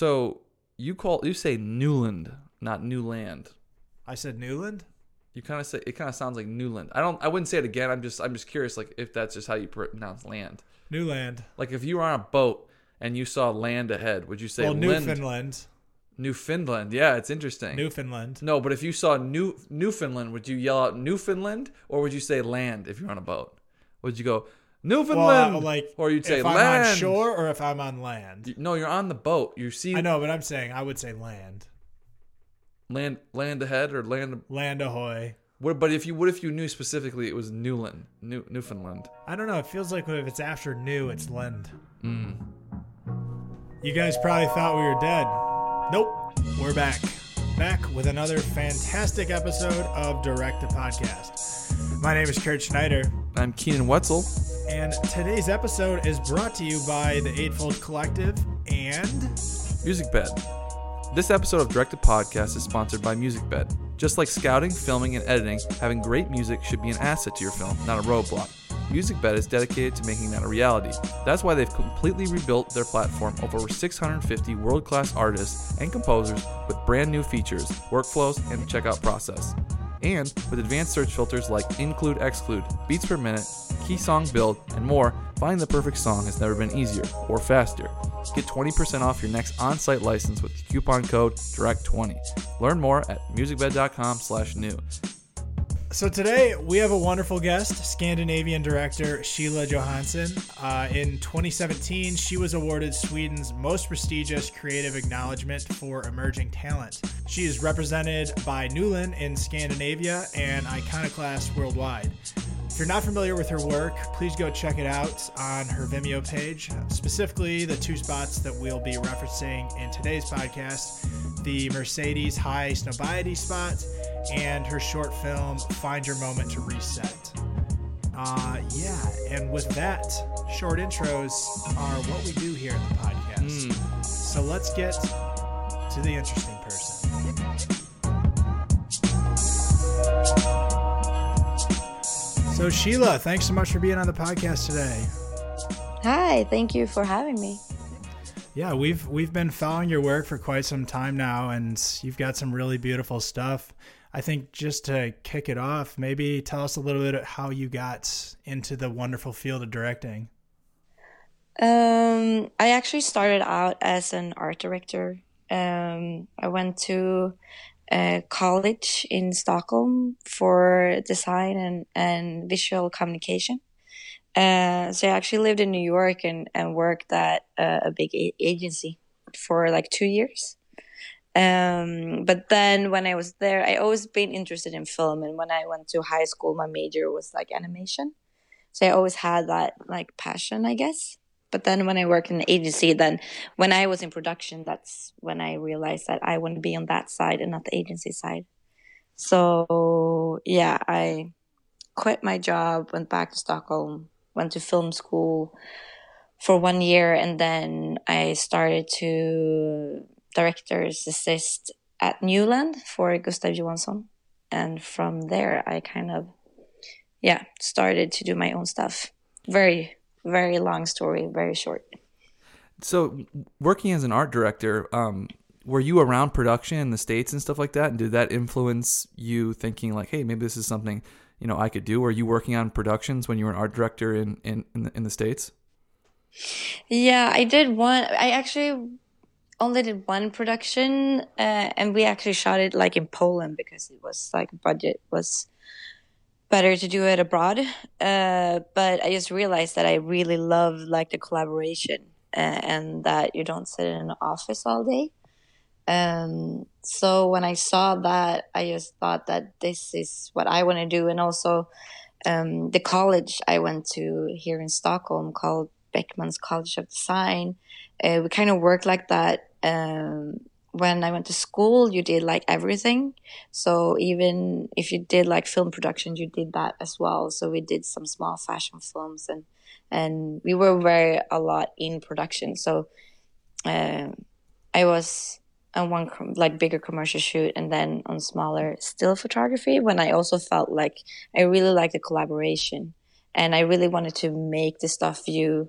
So you call you say Newland, not Newland. I said Newland. You kind of say it. Kind of sounds like Newland. I don't. I wouldn't say it again. I'm just. I'm just curious, like if that's just how you pronounce land. Newland. Like if you were on a boat and you saw land ahead, would you say well, Lind? Newfoundland. Newfoundland. Yeah, it's interesting. Newfoundland. no, but if you saw New Newfoundland, would you yell out Newfoundland or would you say land if you're on a boat? Would you go Newfoundland? Well, like, or you'd say if I'm land. on shore or if I'm on land. No, you're on the boat. You see I know, but I'm saying I would say land. land land ahead or land. Land ahoy. What, but if you what if you knew specifically it was Newland, New, Newfoundland? I don't know. It feels like if it's after new, it's lend. Mm. You guys probably thought we were dead. Nope. We're back. Back with another fantastic episode of Directed Podcast. My name is Kurt Schneider, I'm Keenan Wetzel. and today's episode is brought to you by the Eightfold Collective and Music Bed. This episode of Directed Podcast is sponsored by Music Bed. Just like scouting, filming, and editing, having great music should be an asset to your film, not a roadblock. Music Bed is dedicated to making that a reality. That's why they've completely rebuilt their platform of over 650 world class artists and composers with brand new features, workflows, and checkout process. And with advanced search filters like include, exclude, beats per minute, key song build, and more, finding the perfect song has never been easier or faster. Get 20% off your next on-site license with the coupon code DIRECT20. Learn more at musicbed.com slash new. So today we have a wonderful guest, Scandinavian director Sheila Johansson. Uh, in 2017, she was awarded Sweden's most prestigious creative acknowledgement for emerging talent. She is represented by Newland in Scandinavia and Iconoclast worldwide. If you're not familiar with her work, please go check it out on her Vimeo page, specifically the two spots that we'll be referencing in today's podcast the Mercedes Highsnobiety spot and her short film Find Your Moment to Reset. Uh, yeah, and with that, short intros are what we do here in the podcast. So let's get to the interesting person. So, Sheila, thanks so much for being on the podcast today. Hi, thank you for having me. Yeah, we've we've been following your work for quite some time now, and you've got some really beautiful stuff. I think just to kick it off, maybe tell us a little bit how you got into the wonderful field of directing. Um, I actually started out as an art director. Um, I went to uh, college in Stockholm for design and, and visual communication. Uh, so I actually lived in New York and, and worked at uh, a big a- agency for like two years. Um, but then when I was there, I always been interested in film. And when I went to high school, my major was like animation. So I always had that like passion, I guess. But then when I worked in an agency, then when I was in production, that's when I realized that I want to be on that side and not the agency side. So yeah, I quit my job, went back to Stockholm, went to film school for one year, and then I started to director's assist at Newland for Gustav Johansson. And from there, I kind of, yeah, started to do my own stuff. Very, very long story, very short. So, working as an art director, um, were you around production in the states and stuff like that? And did that influence you thinking like, hey, maybe this is something you know I could do? Were you working on productions when you were an art director in in in the, in the states? Yeah, I did one. I actually only did one production, uh, and we actually shot it like in Poland because it was like budget was better to do it abroad. Uh, but I just realized that I really love like the collaboration uh, and that you don't sit in an office all day. Um, so when I saw that, I just thought that this is what I want to do. And also, um, the college I went to here in Stockholm called Beckman's College of Design, uh, we kind of worked like that. Um, when I went to school, you did like everything. So even if you did like film production, you did that as well. So we did some small fashion films and, and we were very a lot in production. So, um, I was on one com- like bigger commercial shoot and then on smaller still photography when I also felt like I really liked the collaboration and I really wanted to make the stuff you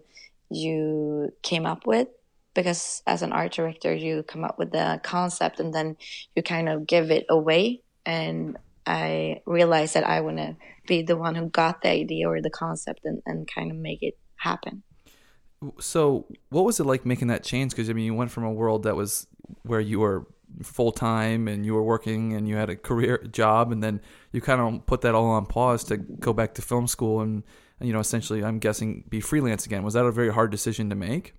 you came up with because as an art director, you come up with the concept and then you kind of give it away. And I realized that I want to be the one who got the idea or the concept and, and kind of make it happen. So, what was it like making that change? Because I mean, you went from a world that was where you were full time and you were working and you had a career job, and then you kind of put that all on pause to go back to film school and, you know, essentially, I'm guessing, be freelance again. Was that a very hard decision to make?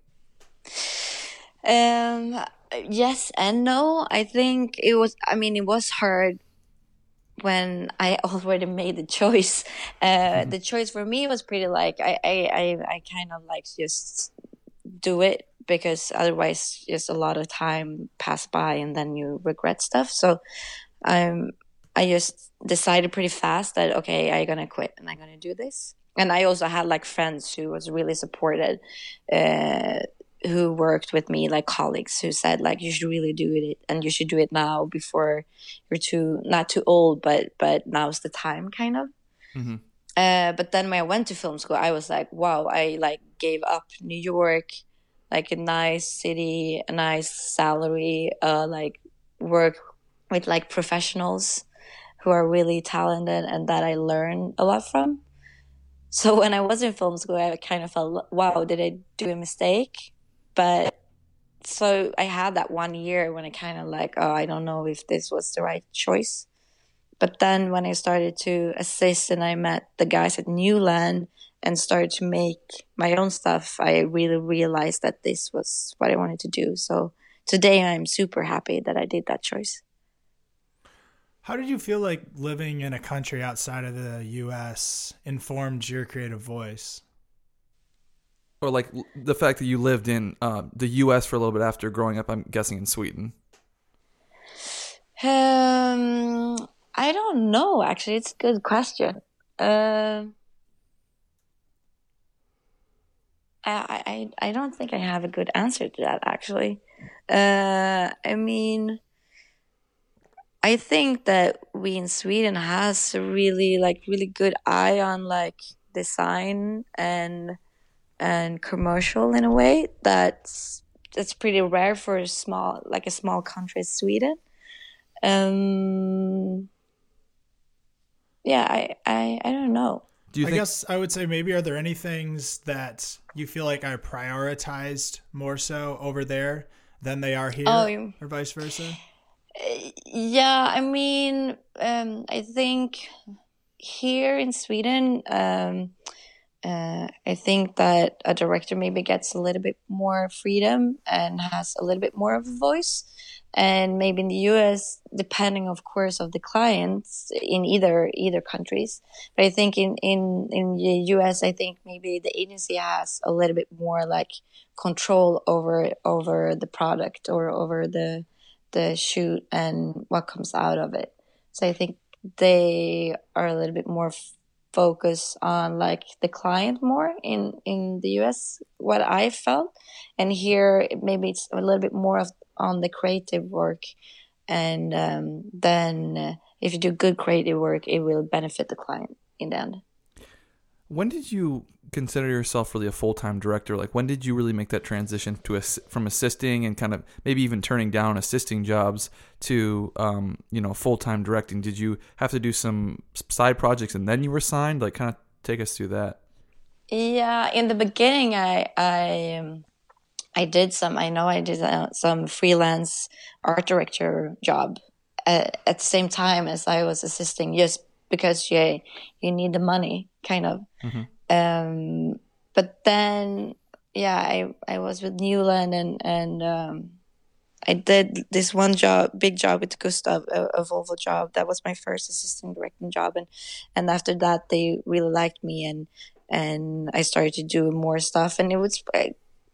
Um, yes and no. I think it was. I mean, it was hard when I already made the choice. Uh, mm-hmm. The choice for me was pretty like I, I, I, I kind of like just do it because otherwise just a lot of time pass by and then you regret stuff. So um, I just decided pretty fast that okay, I'm gonna quit and I'm gonna do this. And I also had like friends who was really supported. Uh, who worked with me, like colleagues who said like you should really do it and you should do it now before you're too not too old, but but now's the time, kind of. Mm-hmm. Uh, but then when I went to film school, I was like, wow, I like gave up New York, like a nice city, a nice salary, uh, like work with like professionals who are really talented and that I learn a lot from. So when I was in film school, I kind of felt, wow, did I do a mistake? But so I had that one year when I kind of like, oh, I don't know if this was the right choice. But then when I started to assist and I met the guys at Newland and started to make my own stuff, I really realized that this was what I wanted to do. So today I'm super happy that I did that choice. How did you feel like living in a country outside of the US informed your creative voice? Or like the fact that you lived in uh, the U.S. for a little bit after growing up. I'm guessing in Sweden. Um, I don't know. Actually, it's a good question. Uh, I, I I don't think I have a good answer to that. Actually, uh, I mean, I think that we in Sweden has really like really good eye on like design and and commercial in a way that's that's pretty rare for a small like a small country as Sweden. Um, yeah, I, I I don't know. Do you I think- guess I would say maybe are there any things that you feel like are prioritized more so over there than they are here, oh, or vice versa? Yeah, I mean, um, I think here in Sweden, um, uh, I think that a director maybe gets a little bit more freedom and has a little bit more of a voice. And maybe in the US, depending, of course, of the clients in either either countries. But I think in in in the US, I think maybe the agency has a little bit more like control over over the product or over the the shoot and what comes out of it. So I think they are a little bit more focus on like the client more in in the US what I felt. And here maybe it's a little bit more of on the creative work. And um, then uh, if you do good creative work it will benefit the client in the end when did you consider yourself really a full time director? Like, when did you really make that transition to a, from assisting and kind of maybe even turning down assisting jobs to, um, you know, full time directing? Did you have to do some side projects and then you were signed? Like, kind of take us through that. Yeah, in the beginning, I I um, I did some. I know I did uh, some freelance art director job at, at the same time as I was assisting, just because you you need the money, kind of. Mm-hmm. Um, but then, yeah, I I was with Newland and and um, I did this one job, big job with Gustav, a, a, Volvo job. That was my first assistant directing job, and and after that, they really liked me, and and I started to do more stuff, and it was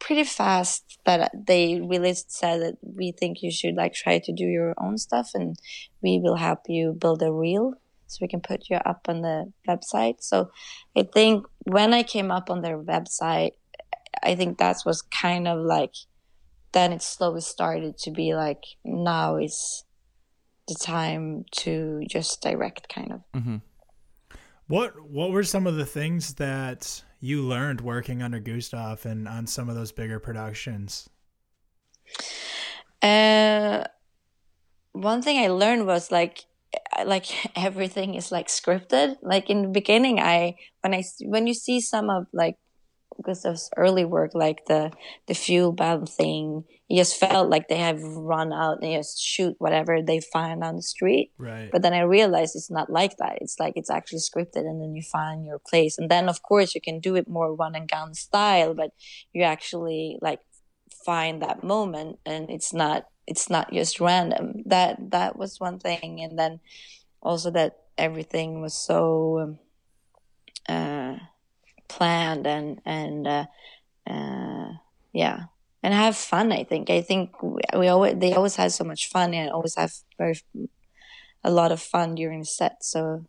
pretty fast that they really said that we think you should like try to do your own stuff, and we will help you build a reel so we can put you up on the website. So I think when I came up on their website, I think that was kind of like then it slowly started to be like now is the time to just direct kind of. Mm-hmm. What what were some of the things that you learned working under Gustav and on some of those bigger productions? Uh, one thing I learned was like like everything is like scripted. Like in the beginning, I when I when you see some of like Gustav's early work, like the the fuel band thing, you just felt like they have run out and just shoot whatever they find on the street. Right. But then I realized it's not like that. It's like it's actually scripted, and then you find your place. And then of course you can do it more run and gun style, but you actually like find that moment, and it's not it's not just random. That that was one thing, and then also that everything was so. Um, uh, planned and and uh, uh, yeah and have fun i think i think we always they always have so much fun and always have very a lot of fun during the set so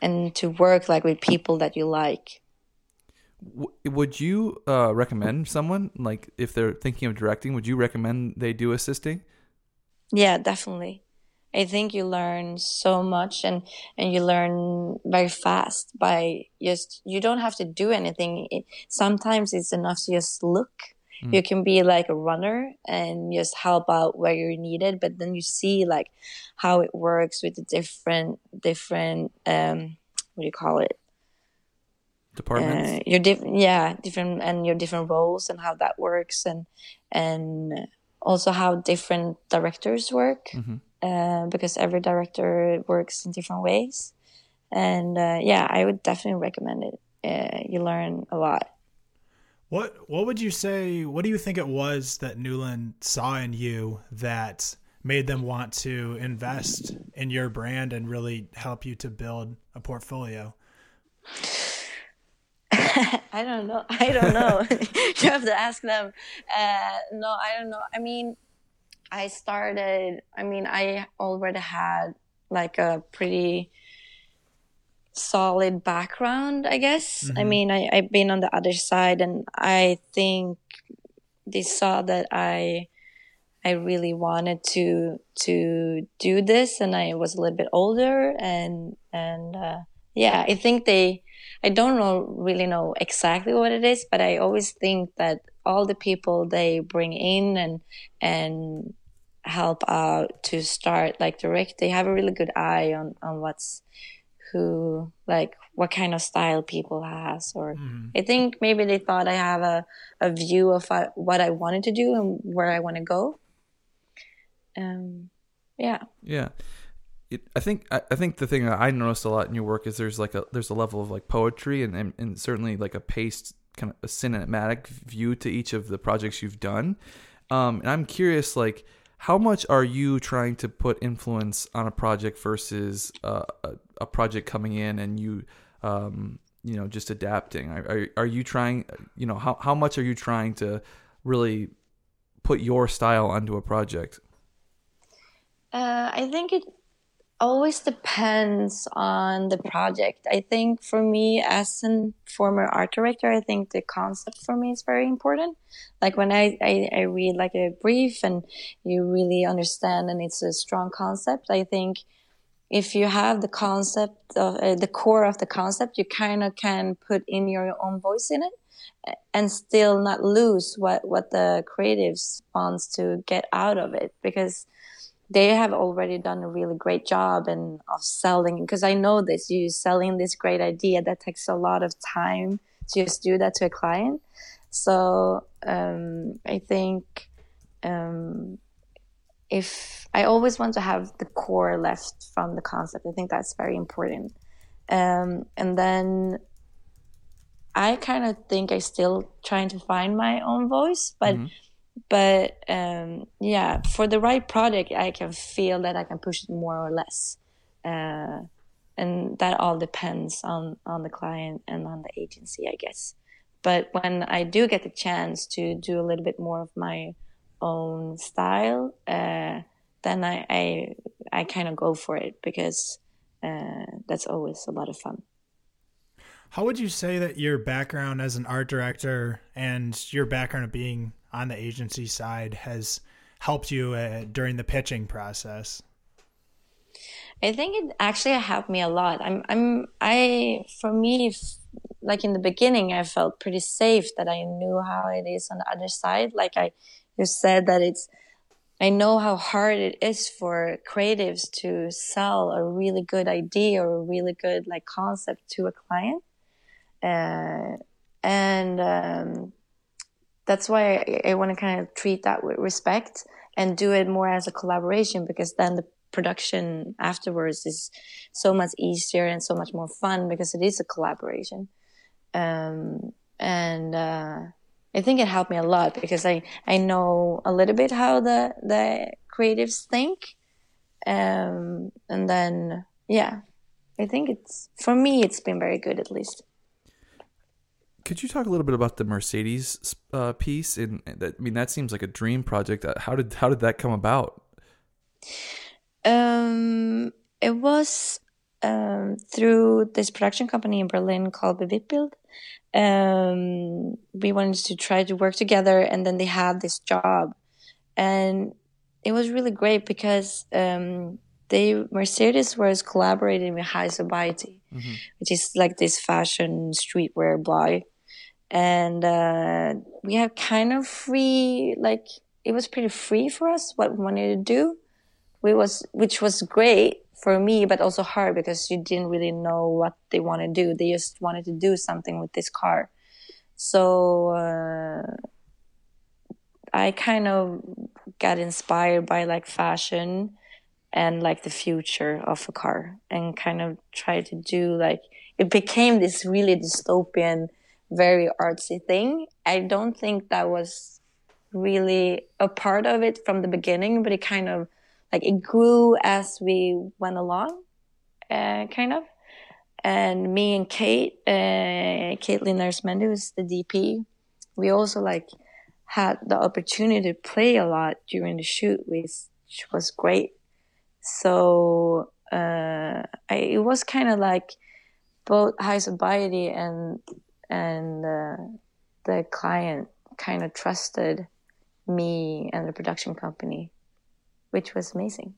and to work like with people that you like would you uh, recommend someone like if they're thinking of directing would you recommend they do assisting yeah definitely I think you learn so much and, and you learn very fast by just, you don't have to do anything. It, sometimes it's enough to just look. Mm. You can be like a runner and just help out where you're needed, but then you see like how it works with the different, different, um, what do you call it? Departments. Uh, your different, yeah, different, and your different roles and how that works and, and also how different directors work. Mm-hmm uh, because every director works in different ways. And uh, yeah, I would definitely recommend it. Uh, you learn a lot. What What would you say? What do you think it was that Newland saw in you that made them want to invest in your brand and really help you to build a portfolio? I don't know. I don't know. you have to ask them. Uh, no, I don't know. I mean, I started, I mean, I already had like a pretty solid background, I guess. Mm-hmm. I mean, I, I've been on the other side and I think they saw that I, I really wanted to, to do this and I was a little bit older and, and, uh, yeah, I think they, I don't know, really know exactly what it is, but I always think that all the people they bring in and, and help out to start like direct they have a really good eye on on what's who like what kind of style people has or mm. i think maybe they thought i have a, a view of uh, what i wanted to do and where i want to go. Um yeah. Yeah it, I think I, I think the thing that I noticed a lot in your work is there's like a there's a level of like poetry and, and, and certainly like a paced kind of a cinematic view to each of the projects you've done. Um, and I'm curious, like, how much are you trying to put influence on a project versus uh, a, a, project coming in and you um, you know just adapting are, are you trying you know how, how much are you trying to really put your style onto a project uh, i think it always depends on the project. I think for me, as a former art director, I think the concept for me is very important. Like when I, I, I read like a brief and you really understand and it's a strong concept, I think if you have the concept of uh, the core of the concept, you kind of can put in your own voice in it and still not lose what, what the creatives wants to get out of it because they have already done a really great job and of selling because I know this you selling this great idea that takes a lot of time to just do that to a client. So um, I think um, if I always want to have the core left from the concept, I think that's very important. Um, and then I kind of think I still trying to find my own voice, but mm-hmm but um, yeah, for the right product, I can feel that I can push it more or less, uh, and that all depends on on the client and on the agency, I guess. But when I do get the chance to do a little bit more of my own style, uh, then I I, I kind of go for it because uh, that's always a lot of fun. How would you say that your background as an art director and your background of being on the agency side has helped you uh, during the pitching process? I think it actually helped me a lot. I'm, I'm, I, for me, like in the beginning, I felt pretty safe that I knew how it is on the other side. Like I you said that it's I know how hard it is for creatives to sell a really good idea or a really good like concept to a client. Uh, and um, that's why I, I want to kind of treat that with respect and do it more as a collaboration because then the production afterwards is so much easier and so much more fun because it is a collaboration. Um, and uh, I think it helped me a lot because I, I know a little bit how the, the creatives think. Um, and then, yeah, I think it's, for me, it's been very good at least. Could you talk a little bit about the Mercedes uh, piece? And that, I mean, that seems like a dream project. Uh, how did how did that come about? Um, it was um, through this production company in Berlin called Bewegtbild, um, we wanted to try to work together and then they had this job and it was really great because um, they mercedes was collaborating with Highsnobiety mm-hmm. which is like this fashion streetwear blog and uh, we had kind of free like it was pretty free for us what we wanted to do we was which was great for me, but also hard because you didn't really know what they want to do. They just wanted to do something with this car. So uh, I kind of got inspired by like fashion and like the future of a car and kind of tried to do like it became this really dystopian, very artsy thing. I don't think that was really a part of it from the beginning, but it kind of like it grew as we went along, uh, kind of. And me and Kate, uh, Caitlin Arsmendi, who's the DP, we also like had the opportunity to play a lot during the shoot, which was great. So uh, I, it was kind of like both Highsnobiety and and uh, the client kind of trusted me and the production company which was amazing.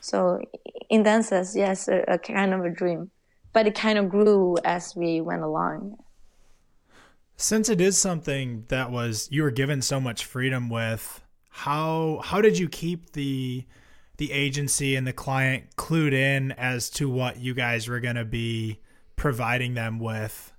So in that sense, yes, a, a kind of a dream, but it kind of grew as we went along. Since it is something that was you were given so much freedom with, how how did you keep the the agency and the client clued in as to what you guys were going to be providing them with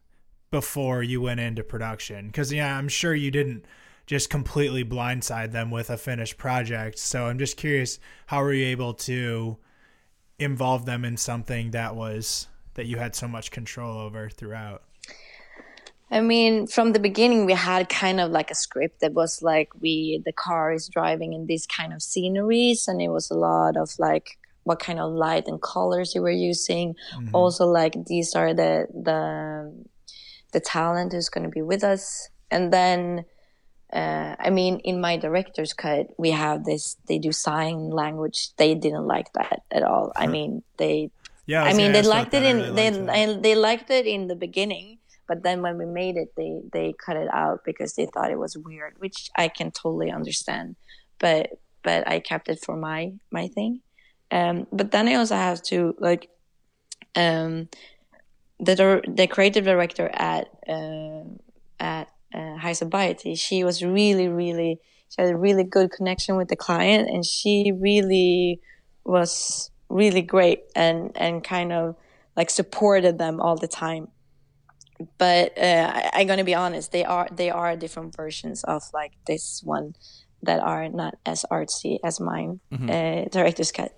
before you went into production? Because yeah, I'm sure you didn't just completely blindside them with a finished project. So I'm just curious, how were you able to involve them in something that was that you had so much control over throughout? I mean, from the beginning, we had kind of like a script that was like we the car is driving in these kind of sceneries, and it was a lot of like what kind of light and colors you were using. Mm-hmm. Also, like these are the the the talent who's going to be with us, and then uh, I mean, in my director's cut, we have this. They do sign language. They didn't like that at all. I mean, they. Yeah. I, I mean, they liked it in really they they liked it in the beginning, but then when we made it, they they cut it out because they thought it was weird, which I can totally understand. But but I kept it for my my thing. Um, but then I also have to like, um, the the creative director at uh, at uh, Highsnobiety, she was really, really, she had a really good connection with the client and she really was really great and, and kind of like supported them all the time. But uh, I, I'm gonna be honest, they are they are different versions of like this one that are not as artsy as mine mm-hmm. uh, director's cut.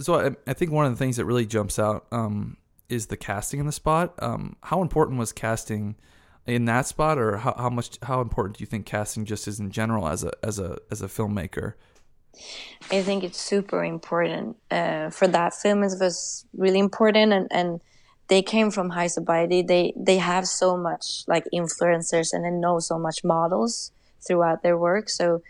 So I, I, think one of the things that really jumps out um, is the casting in the spot. Um, how important was casting in that spot, or how, how much how important do you think casting just is in general as a as a as a filmmaker? I think it's super important uh, for that film. It was really important, and and they came from Highsnobiety. They they have so much like influencers, and they know so much models throughout their work. So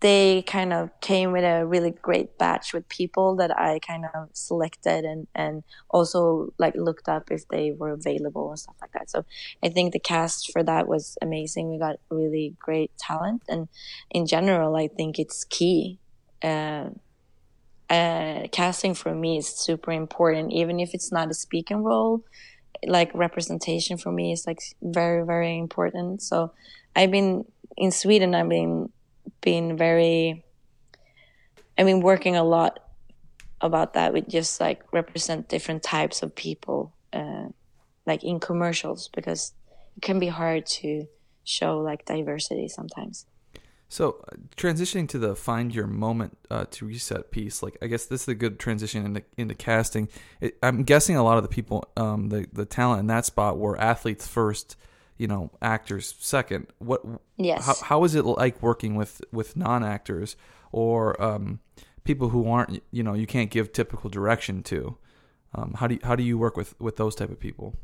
they kind of came with a really great batch with people that I kind of selected and, and also like looked up if they were available and stuff like that. So I think the cast for that was amazing. We got really great talent and in general, I think it's key. Uh, uh, casting for me is super important, even if it's not a speaking role. Like representation for me is like very, very important. So I've been in Sweden, I've been been very. I mean, working a lot about that with just like represent different types of people, uh, like in commercials, because it can be hard to show like diversity sometimes. So, uh, transitioning to the find your moment uh, to reset piece, like I guess this is a good transition into into casting. It, I'm guessing a lot of the people, um, the the talent in that spot were athletes first, you know, actors second. What? Yes. How, how is it like working with with non actors or um, people who aren't, you know, you can't give typical direction to? Um, how do you, how do you work with with those type of people?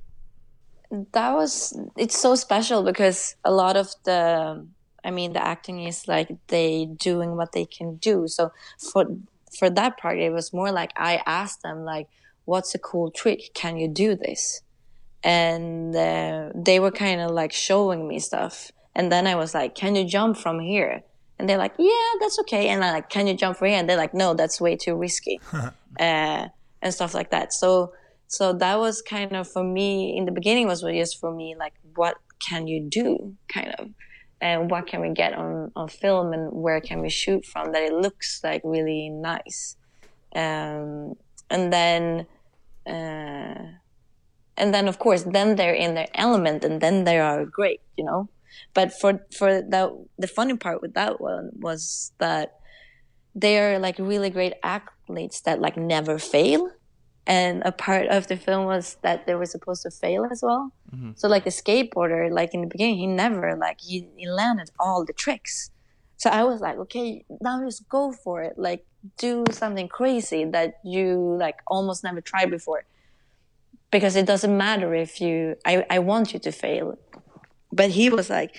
That was it's so special because a lot of the I mean, the acting is like they doing what they can do. So for for that part, it was more like I asked them like, "What's a cool trick? Can you do this?" And uh, they were kind of like showing me stuff. And then I was like, "Can you jump from here?" And they're like, "Yeah, that's okay." And I'm like, "Can you jump from here?" And they're like, "No, that's way too risky," uh, and stuff like that. So so that was kind of for me in the beginning was just for me like, what can you do, kind of and what can we get on, on film and where can we shoot from that it looks like really nice um, and then uh, and then of course then they're in their element and then they are great you know but for for that the funny part with that one was that they're like really great athletes that like never fail and a part of the film was that they were supposed to fail as well. Mm-hmm. So like the skateboarder, like in the beginning, he never like he, he landed all the tricks. So I was like, okay, now just go for it. Like do something crazy that you like almost never tried before. Because it doesn't matter if you I, I want you to fail. But he was like,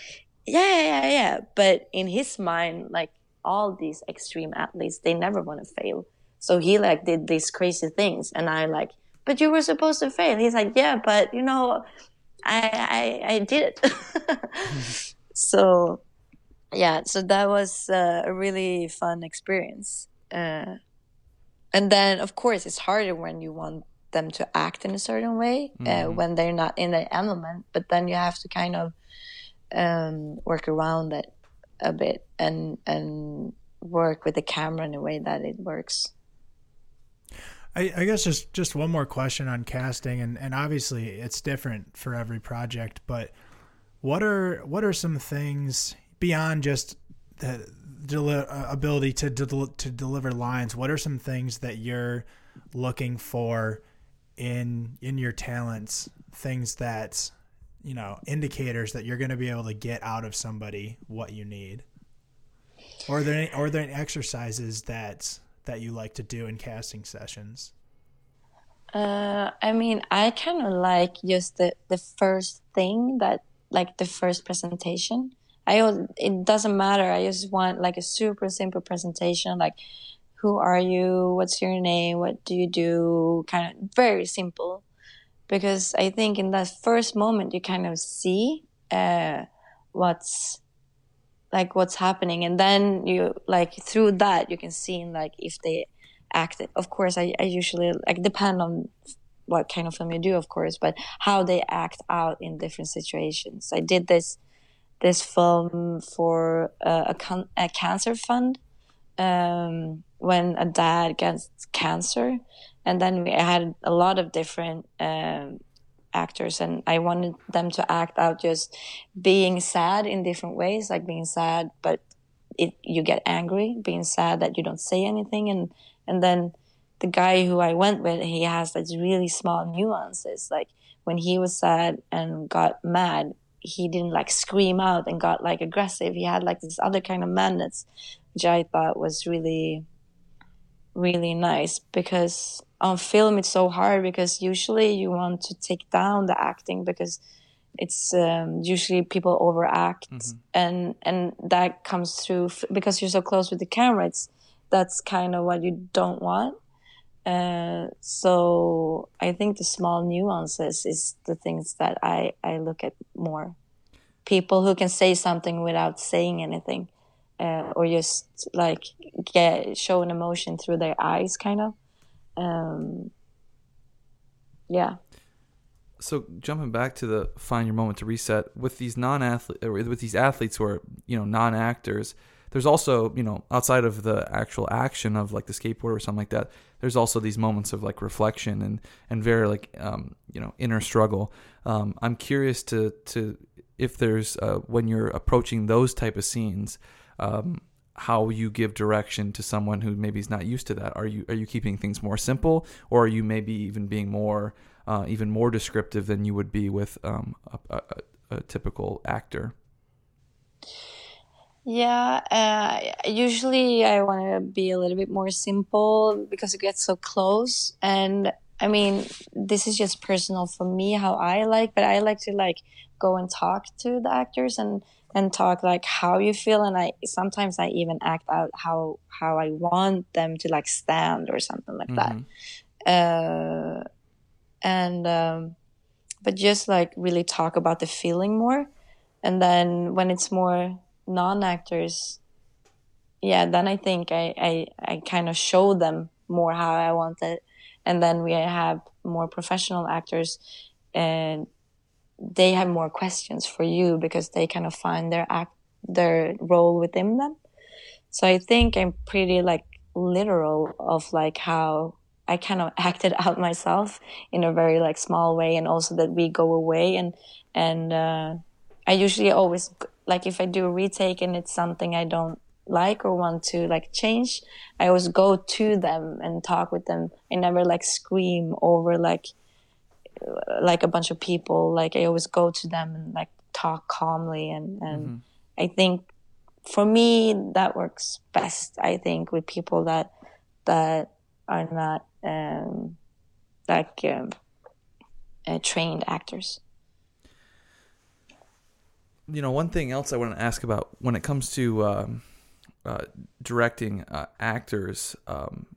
Yeah, yeah, yeah. But in his mind, like all these extreme athletes, they never want to fail. So he like did these crazy things, and I like, but you were supposed to fail. He's like, yeah, but you know, I I, I did it. so yeah, so that was uh, a really fun experience. Uh, and then of course it's harder when you want them to act in a certain way uh, mm-hmm. when they're not in their element. But then you have to kind of um, work around it a bit and and work with the camera in a way that it works. I, I, guess just just one more question on casting, and, and obviously it's different for every project, but what are what are some things beyond just the deli- uh, ability to del- to deliver lines? What are some things that you're looking for in in your talents? Things that you know indicators that you're going to be able to get out of somebody what you need. Or are there any, are there any exercises that that you like to do in casting sessions? Uh, I mean, I kind of like just the the first thing that like the first presentation. I it doesn't matter. I just want like a super simple presentation, like who are you, what's your name, what do you do, kind of very simple. Because I think in that first moment you kind of see uh, what's like what's happening. And then you like through that you can see like if they act of course I, I usually like depend on what kind of film you do of course but how they act out in different situations. I did this this film for uh, a, con- a cancer fund. Um, when a dad gets cancer and then we had a lot of different um, actors and I wanted them to act out just being sad in different ways, like being sad, but it, you get angry, being sad that you don't say anything. And, and then the guy who I went with, he has these really small nuances. Like when he was sad and got mad, he didn't like scream out and got like aggressive. He had like this other kind of madness, which I thought was really, really nice because on film it's so hard because usually you want to take down the acting because it's um, usually people overact mm-hmm. and and that comes through f- because you're so close with the camera it's that's kind of what you don't want. Uh, so i think the small nuances is the things that i i look at more. People who can say something without saying anything uh, or just like get show an emotion through their eyes kind of um, yeah. so jumping back to the find your moment to reset with these non-athlete with these athletes who are you know non-actors there's also you know outside of the actual action of like the skateboard or something like that there's also these moments of like reflection and and very like um, you know inner struggle um, i'm curious to to if there's uh, when you're approaching those type of scenes um, how you give direction to someone who maybe is not used to that are you are you keeping things more simple or are you maybe even being more uh, even more descriptive than you would be with um, a, a, a typical actor yeah, uh, usually I want to be a little bit more simple because it gets so close. And I mean, this is just personal for me how I like, but I like to like go and talk to the actors and and talk like how you feel and I sometimes I even act out how how I want them to like stand or something like mm-hmm. that. Uh, and um, but just like really talk about the feeling more, and then when it's more non-actors yeah then i think i i, I kind of show them more how i want it and then we have more professional actors and they have more questions for you because they kind of find their act their role within them so i think i'm pretty like literal of like how i kind of acted out myself in a very like small way and also that we go away and and uh, i usually always like if I do a retake and it's something I don't like or want to like change, I always go to them and talk with them. I never like scream over like like a bunch of people. Like I always go to them and like talk calmly and and mm-hmm. I think for me that works best. I think with people that that are not um, like um, uh, trained actors you know, one thing else I want to ask about when it comes to um, uh, directing uh, actors, um,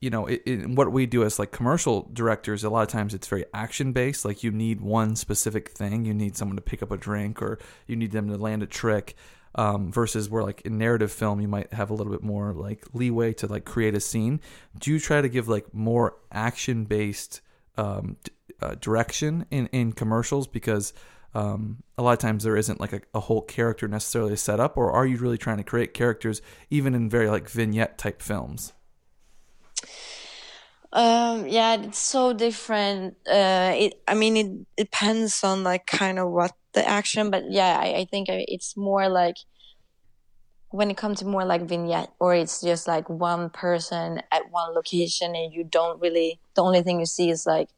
you know, it, what we do as like commercial directors, a lot of times it's very action based. Like you need one specific thing, you need someone to pick up a drink, or you need them to land a trick. Um, versus where like in narrative film you might have a little bit more like leeway to like create a scene. Do you try to give like more action based um, uh, direction in in commercials because um, a lot of times there isn't like a, a, whole character necessarily set up, or are you really trying to create characters even in very like vignette type films? Um, yeah, it's so different. Uh, it, I mean, it depends on like kind of what the action, but yeah, I, I think it's more like when it comes to more like vignette, or it's just like one person at one location, and you don't really. The only thing you see is like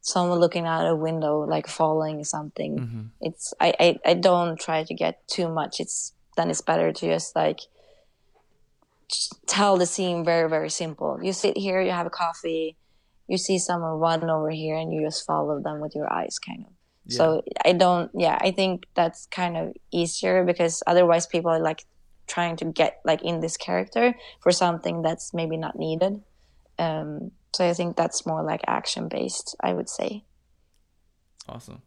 someone looking out a window like falling something mm-hmm. it's I, I i don't try to get too much it's then it's better to just like tell the scene very very simple you sit here you have a coffee you see someone run over here and you just follow them with your eyes kind of yeah. so i don't yeah i think that's kind of easier because otherwise people are like trying to get like in this character for something that's maybe not needed um so I think that's more like action based, I would say. Awesome.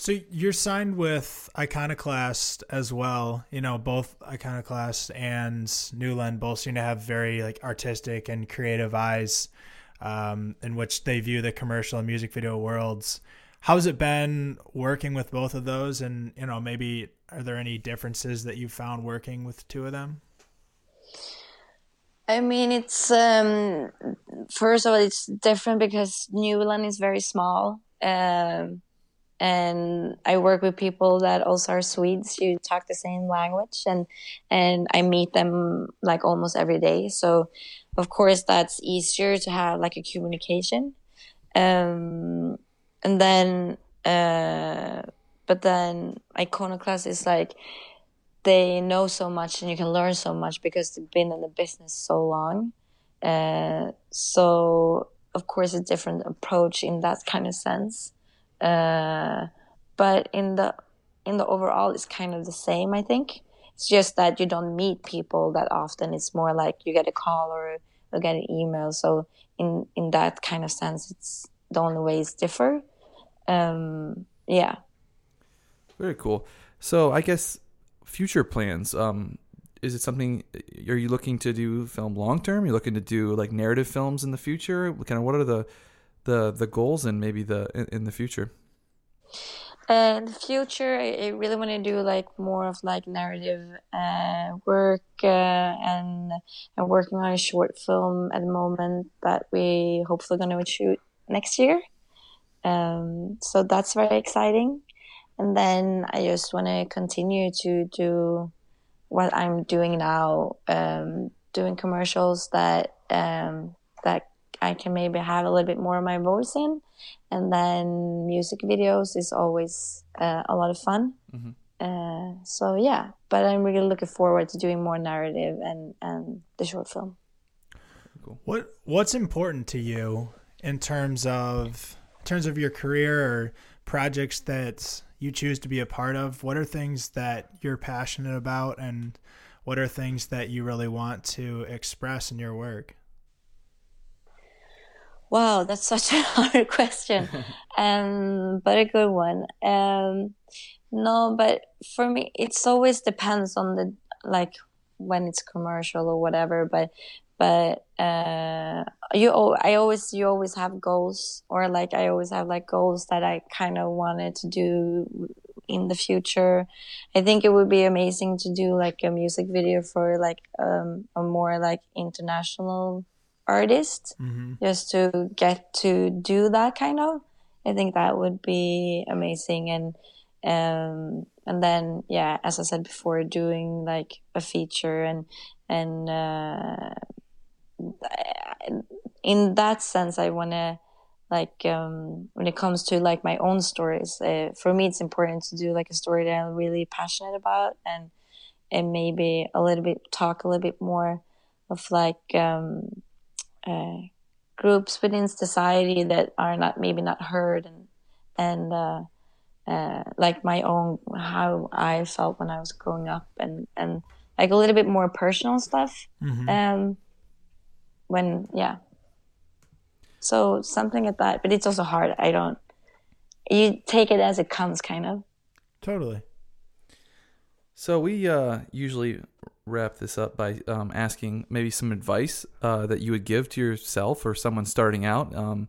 So you're signed with Iconoclast as well. You know, both Iconoclast and Newland both seem to have very like artistic and creative eyes, um, in which they view the commercial and music video worlds. How's it been working with both of those? And you know, maybe are there any differences that you found working with two of them? I mean, it's um, first of all, it's different because Newland is very small, um, and I work with people that also are Swedes. You talk the same language, and and I meet them like almost every day. So, of course, that's easier to have like a communication, um, and then, uh, but then Iconoclast is like they know so much and you can learn so much because they've been in the business so long. Uh, so of course a different approach in that kind of sense. Uh, but in the in the overall, it's kind of the same. I think it's just that you don't meet people that often. It's more like you get a call or you get an email. So in in that kind of sense, it's the only ways differ. Um, yeah. Very cool. So I guess future plans? Um, is it something? Are you looking to do film long term? You're looking to do like narrative films in the future? Kind of what are the the the goals and maybe the in, in the future? Uh, in the future, I, really want to do like more of like narrative uh, work, uh, and I'm working on a short film at the moment that we hopefully going to shoot next year. Um, so that's very exciting. And then I just want to continue to do what I'm doing now, um, doing commercials that um, that I can maybe have a little bit more of my voice in, and then music videos is always uh, a lot of fun. Mhm. Uh, so yeah, but I'm really looking forward to doing more narrative and and the short film. What what's important to you in terms of in terms of your career or projects that you choose to be a part of? What are things that you're passionate about and what are things that you really want to express in your work? Wow, that's such a hard question, um, but a good one. Um, no, but for me, it's always depends on the like when it's commercial or whatever. But but uh, you, I always you always have goals, or like I always have like goals that I kind of wanted to do in the future. I think it would be amazing to do like a music video for like um, a more like international artist Mm-hmm. just to get to do that kind of i think that would be amazing and um and then yeah as i said before doing like a feature and and uh in that sense i want to like um when it comes to like my own stories uh, for me it's important to do like a story that i'm really passionate about and and maybe a little bit talk a little bit more of like um uh, groups within society that are not maybe not heard and and uh, uh, like my own how I felt when I was growing up and and like a little bit more personal stuff. Mm-hmm. Um, when yeah, so something like that. But it's also hard. I don't. You take it as it comes, kind of. Totally. So we uh, usually wrap this up by um, asking maybe some advice uh, that you would give to yourself or someone starting out. Um,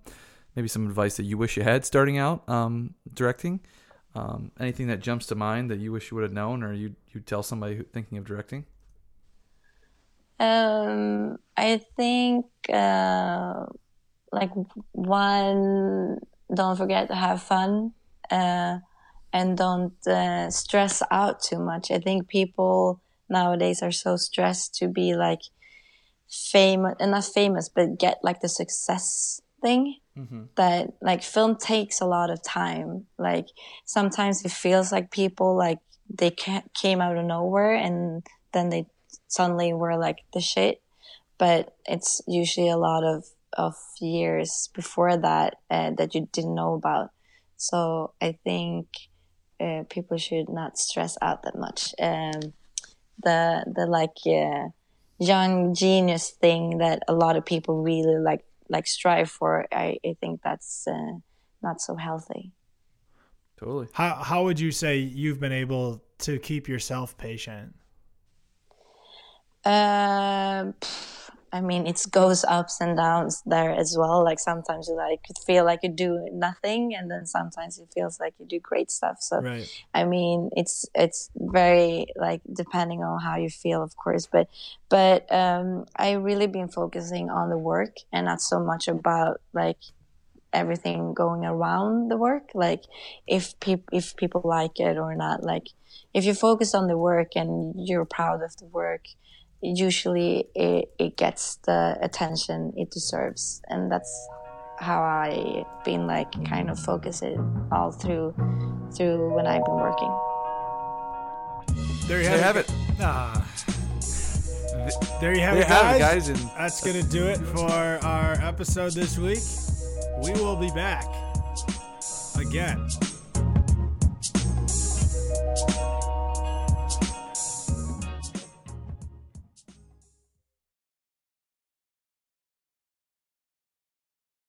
maybe some advice that you wish you had starting out um, directing. Um, anything that jumps to mind that you wish you would have known, or you you tell somebody who, thinking of directing. Um, I think uh, like one, don't forget to have fun, uh, and don't uh, stress out too much. I think people nowadays are so stressed to be like famous, and not famous, but get like the success thing. Mm-hmm. That like film takes a lot of time. Like sometimes it feels like people like they ca- came out of nowhere and then they suddenly were like the shit. But it's usually a lot of of years before that uh, that you didn't know about. So I think uh, people should not stress out that much. Um, the the like uh, young genius thing that a lot of people really like like strive for. I, I think that's uh, not so healthy. Totally. How how would you say you've been able to keep yourself patient? Um, I mean, it goes ups and downs there as well. Like sometimes you like feel like you do nothing, and then sometimes it feels like you do great stuff. So Right. I mean, it's it's very like depending on how you feel, of course. But but um, I really been focusing on the work and not so much about like everything going around the work. Like if people if people like it or not. Like if you focus on the work and you're proud of the work, usually it, it gets the attention it deserves, and that's how I've been like kind of focusing all through through when I've been working. There you There you have, have it. Ah. There you have There it, you have it, guys. guys. And That's gonna do it for our episode this week. We will be back again